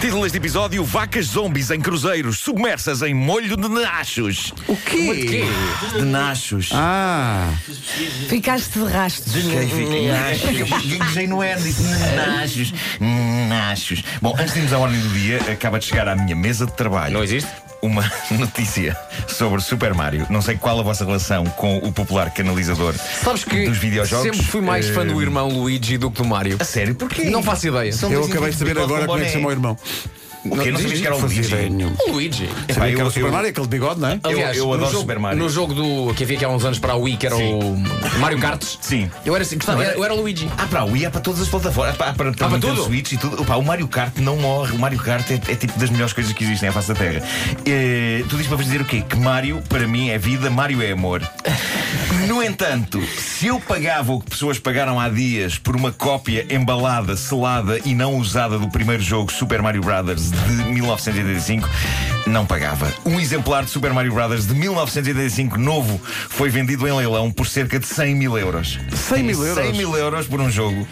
Título deste episódio: Vacas zombies em cruzeiros submersas em molho de nachos. O quê? De quê? De nachos. Ah, Ficaste de rastros. Gaguejei no N, disse nachos. Nachos. Bom, antes de irmos à ordem do dia, acaba de chegar à minha mesa de trabalho. Não existe? Uma notícia sobre Super Mario. Não sei qual a vossa relação com o popular canalizador Sabes que dos videojogos. sempre fui mais fã do Eh, irmão Luigi do que do Mario. A sério? Porquê? Não faço ideia. São eu dois acabei de saber indivíduos agora com como é que se chama o boné. irmão. O quê? Não sabias que era o Luigi? O Luigi. Que era eu- o Super eu- Mario, aquele de bigode, não é? Aliás, eu no adoro jogo, Super Mario. No jogo do, que havia aqui há uns anos para a Wii, que era o Mario Kart. Sim. Eu era assim, gostava, Não, era, eu era o Luigi. Ah, para a Wii, é para todas as plataformas. Para, para, para, para Nintendo tudo? Switch e tudo. Opa, o Mario Kart não morre. O Mario Kart é, é tipo das melhores coisas que existem à face da Terra. Eh, tu dizes para vos dizer o quê? Que Mario, para mim, é vida, Mario é amor. No entanto, se eu pagava o que pessoas pagaram há dias por uma cópia embalada, selada e não usada do primeiro jogo Super Mario Brothers de 1985, não pagava. Um exemplar de Super Mario Brothers de 1985 novo foi vendido em leilão por cerca de 100 mil euros. 100 mil euros? 100 mil euros por um jogo.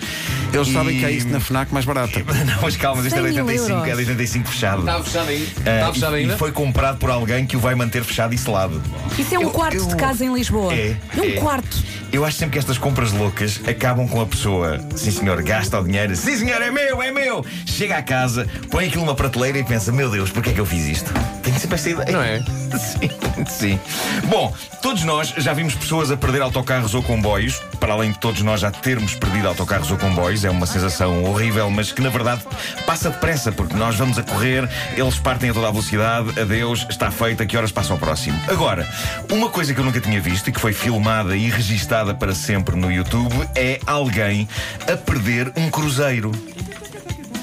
Eles E- sabem que é isso na FNAC mais barata. Não, mas calma, isto é de 100 mil 85, é de euros. 85 fechado. Estava fechado aí. Ah, Estava fechado e, ainda. e foi comprado por alguém que o vai manter fechado e selado. Isso é um Eu- quarto eu- de casa em Lisboa. É, um é. quarto. Eu acho sempre que estas compras loucas acabam com a pessoa. Sim, senhor, gasta o dinheiro. Sim, senhor, é meu, é meu. Chega à casa, põe aquilo numa prateleira e pensa: Meu Deus, porquê é que eu fiz isto? Sempre esta ideia. Não é? Sim, sim. Bom, todos nós já vimos pessoas a perder autocarros ou comboios. Para além de todos nós já termos perdido autocarros ou comboios, é uma sensação horrível, mas que na verdade passa depressa, porque nós vamos a correr, eles partem a toda a velocidade, adeus, está feito, a que horas passa o próximo? Agora, uma coisa que eu nunca tinha visto e que foi filmada e registada para sempre no YouTube é alguém a perder um cruzeiro.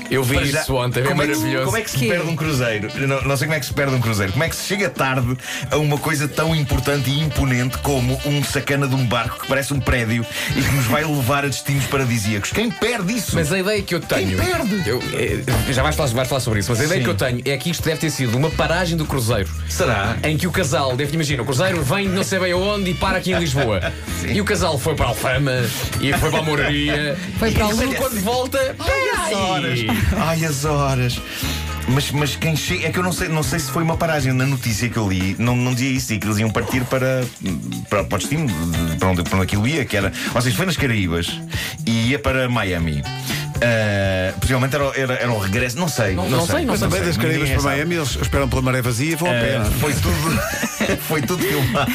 Eu vi já- isso ontem, é como que se- maravilhoso. como é que se Quê? perde um cruzeiro? Não, não sei como é que se perde um cruzeiro. Como é que se chega tarde a uma coisa tão importante e imponente como um sacana de um barco que parece um prédio e que nos vai levar a destinos paradisíacos? Quem perde isso? Mas a ideia que eu tenho. perde? Eu, eh, já vais falar, vais falar sobre isso, mas a ideia Sim. que eu tenho é que isto deve ter sido uma paragem do cruzeiro. Será? Em que o casal, deve imagina, o cruzeiro vem de não sei bem aonde e para aqui em Lisboa. e o casal foi para a Alfama e foi para a Moraria. Foi para e ali. quando volta. Horas! Ai, as horas! Mas, mas quem chega. É que eu não sei, não sei se foi uma paragem. Na notícia que eu li, não, não dizia isso, dizia que eles iam partir para, para, para o destino, para onde, para onde aquilo ia, que era. Ou seja, foi nas Caraíbas e ia para Miami. Ah, possivelmente era, o- era, era o regresso, não sei. Não, não sei, não Mas também das Caraíbas para. Miami, eles esperam pela maré vazia e vão a pé. Ah, não é? foi tudo foi tudo filmado.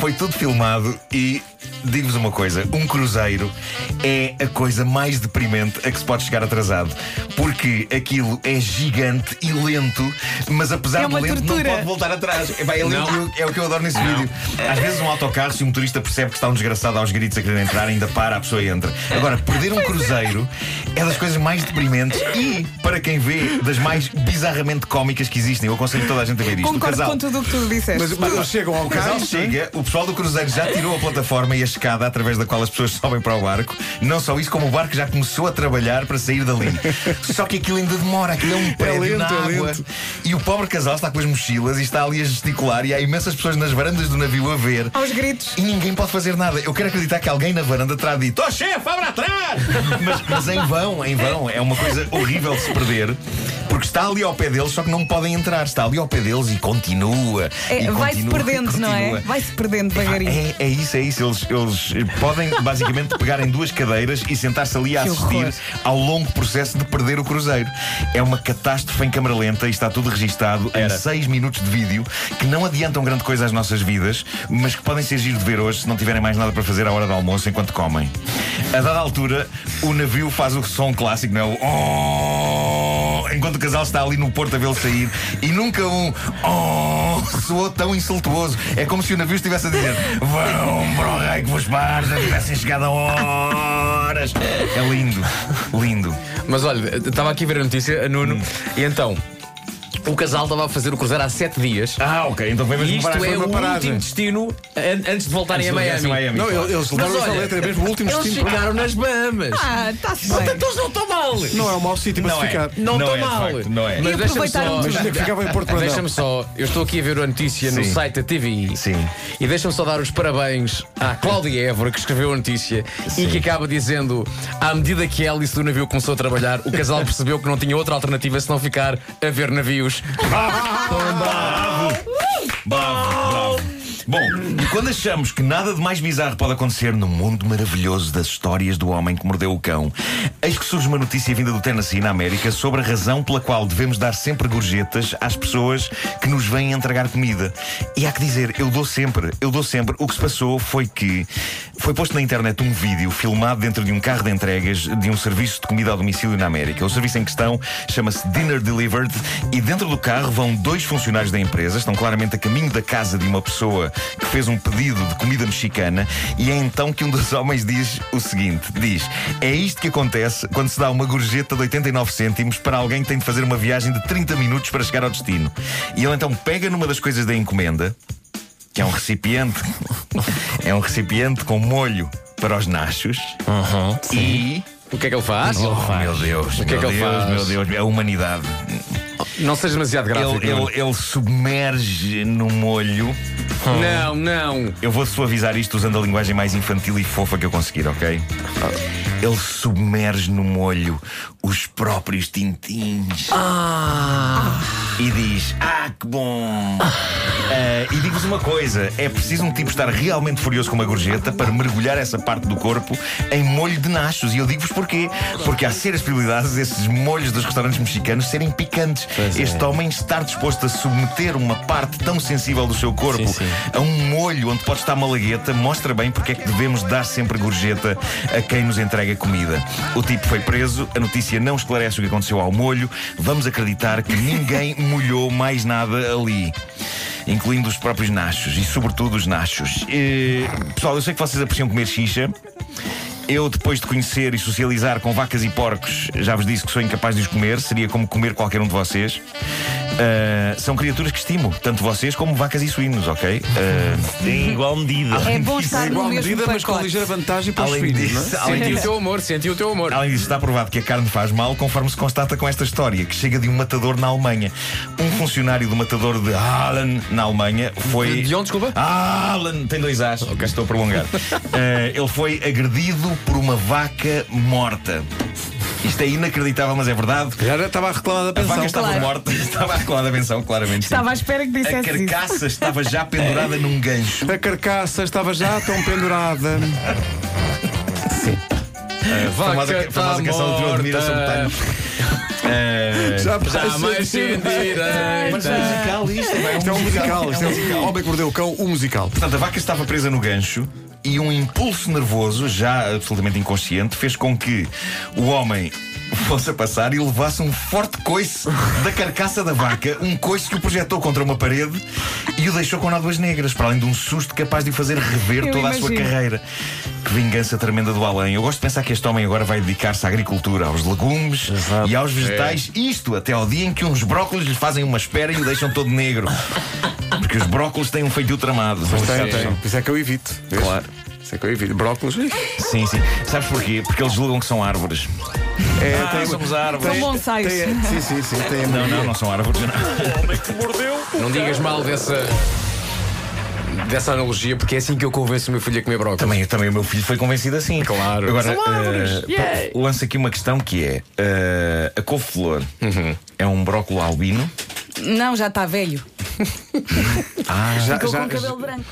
Foi tudo filmado e digo-vos uma coisa um cruzeiro é a coisa mais deprimente a que se pode chegar atrasado porque aquilo é gigante e lento mas apesar É de lento tortura. não pode voltar atrás. Epá, é, lento, Não. e é o que eu adoro nesse vídeo. Às vezes um autocarro se o motorista percebe que está um desgraçado aos gritos a querer entrar ainda para a pessoa entra. Agora perder um cruzeiro é das coisas mais deprimentes e para quem vê das mais bizarramente cómicas que existem eu aconselho toda a gente a ver isto o Concordo casal com tudo o que tu disseste. Mas, mas chegam ao o casal carro. chega, o pessoal do cruzeiro já tirou a plataforma e a escada através da qual as pessoas sobem para o barco. Não só isso, como o barco já começou a trabalhar para sair dali. Só que aquilo ainda demora, aquilo é um prédio lento, na é água. lento. E o pobre casal está com as mochilas e está ali a gesticular e há imensas pessoas nas varandas do navio a ver. Aos gritos. E ninguém pode fazer nada. Eu quero acreditar que alguém na varanda terá dito: Ó chefe, abre atrás! mas, mas em vão, em vão. É uma coisa horrível de se perder. Porque está ali ao pé deles, só que não podem entrar. Está ali ao pé deles e continua. É, e Vai-se continua, perdendo, não é? Vai-se perdendo devagarinho. É, é isso, é isso. Eles, eles podem basicamente pegar em duas cadeiras e sentar-se ali a Que assistir horror. ao longo processo de perder o cruzeiro. É uma catástrofe em câmara lenta e está tudo registado em Era. seis minutos de vídeo que não adiantam grande coisa às nossas vidas, mas que podem ser giro de ver hoje se não tiverem mais nada para fazer à hora do almoço enquanto comem. A dada altura, o navio faz o som clássico, não é? O "Oh", enquanto o casal está ali no porto a vê-lo sair e nunca um "Oh" soou tão insultuoso. É como se o navio estivesse a dizer Vão para o rei que vos parta, tivessem chegado a horas. É lindo, lindo. Mas olha, estava aqui a ver a notícia, Nuno, e então. O casal estava a fazer o cruzeiro há sete dias. Ah, ok, então foi mesmo E isto é o último destino an- antes de voltarem a Miami. Miami. Não, eles eles levaram Mas essa olha, letra, é mesmo o último Eles destino. ficaram nas Bahamas. Ah, está-se bem. Portanto, eles não estão mal. Não é um mau sítio para Não se é. ficar. Não Não estão é, de mal. facto, não é. Mas E deixa-me aproveitaram só. tudo. Imagina que ficava em Porto Brandão. Deixa-me só, eu estou aqui a ver a notícia no Sim. site da TVI Sim. e deixa-me só dar os parabéns à Cláudia Évora que escreveu a notícia e que acaba dizendo: à medida que a hélice do navio começou a trabalhar, o casal percebeu que não tinha outra alternativa senão ficar a ver navios. Bravo, bravo. Bom, quando achamos que nada de mais bizarro pode acontecer no mundo maravilhoso das histórias do homem que mordeu o cão, eis que surge uma notícia vinda do Tennessee, na América, sobre a razão pela qual devemos dar sempre gorjetas às pessoas que nos vêm entregar comida. E há que dizer, eu dou sempre, eu dou sempre. O que se passou foi que foi posto na internet um vídeo filmado dentro de um carro de entregas de um serviço de comida ao domicílio na América. O serviço em questão chama-se Dinner Delivered e dentro do carro vão dois funcionários da empresa, estão claramente a caminho da casa de uma pessoa que fez um pedido de comida mexicana e é então que um dos homens diz o seguinte: diz, é isto que acontece quando se dá uma gorjeta de 89 cêntimos para alguém que tem de fazer uma viagem de 30 minutos para chegar ao destino. E ele então pega numa das coisas da encomenda, que é um recipiente, é um recipiente com molho para os nachos e O que é que ele faz? Oh, meu Deus, O que é meu que ele Deus, faz? meu Deus, a humanidade. Não seja demasiado gráfico. Ele, ele, ele submerge no molho. Não, não. Eu vou suavizar isto usando a linguagem mais infantil e fofa que eu conseguir, ok? Ele submerge no molho os próprios tintins. E diz: Ah, que bom! Ah, e digo-vos uma coisa: é preciso um tipo estar realmente furioso com uma gorjeta para mergulhar essa parte do corpo em molho de nachos. E eu digo-vos porquê. Porque há sérias probabilidades desses molhos dos restaurantes mexicanos serem picantes. Este homem estar disposto a submeter uma parte tão sensível do seu corpo Sim, sim. a um molho onde pode estar malagueta mostra bem porque é que devemos dar sempre gorjeta a quem nos entrega comida. O tipo foi preso, a notícia não esclarece o que aconteceu ao molho. Vamos acreditar que ninguém molhou mais nada ali. Incluindo os próprios nachos e, sobretudo, os nachos. Eh, pessoal, eu sei que vocês apreciam comer xixa. Eu, depois de conhecer e socializar com vacas e porcos, já vos disse que sou incapaz de os comer, seria como comer qualquer um de vocês. Ah, são criaturas que estimo, tanto vocês como vacas e suínos, ok? Ah, Em igual medida. É bom estar Em no igual mesmo medida, mas com ligeira vantagem para os Além filhos, disso, não é? além Senti o teu amor, senti o teu amor. Além disso, está provado que a carne faz mal, conforme se constata com esta história, que chega de um matador na Alemanha. Um funcionário do matador de Aalen, na Alemanha, foi. De onde, desculpa? Aalen, tem dois As, estou a prolongar. Eh, ele foi agredido por uma vaca morta. Isto é inacreditável, mas é verdade. Já estava a reclamar da A pensão. vaca estava Claro. morta, estava a reclamar da pensão, claramente. sim. Estava à espera que A dissesse isso. carcaça estava já pendurada num gancho. A carcaça estava já tão pendurada. famosa, Vaca famosa tá canção de Admira morta. Sometimes. Eh, Já Jamais sem Mas é musical isto, é Isto é um musical. Isto é um Homem que mordeu o cão, o musical. Portanto, a vaca estava presa no gancho e um impulso nervoso, já absolutamente inconsciente, fez com que o homem fosse a passar e levasse um forte coice da carcaça da vaca, um coice que o projetou contra uma parede e o deixou com nódoas negras, para além de um susto capaz de o fazer rever Eu toda a sua imagino. carreira. Que vingança tremenda do além. Eu gosto de pensar que este homem agora vai dedicar-se à agricultura, aos legumes e aos vegetais, isto até ao dia em que uns brócolis lhe fazem uma espera e o deixam todo negro. Porque os brócolis têm um feitio tramado. Tem, tem. Isso é que eu evito. Claro. Isso é que eu evito. Brócolis. Sim, sim. Sabes porquê? Porque eles julgam que são árvores. É, Ah, tem, somos árvores. São bonsais. tem- sim, sim, sim. Tem Não, não, não são árvores. Não. Não digas mal dessa. dessa analogia, porque é assim que eu convenço o meu filho a comer brócolis. Também, também o meu filho foi convencido assim. Claro. Agora, São árvores. eh, Yeah. lanço aqui uma questão que é: eh, a couve-flor é um brócolo albino? Não, já está velho. Já, Ficou já- com o cabelo branco.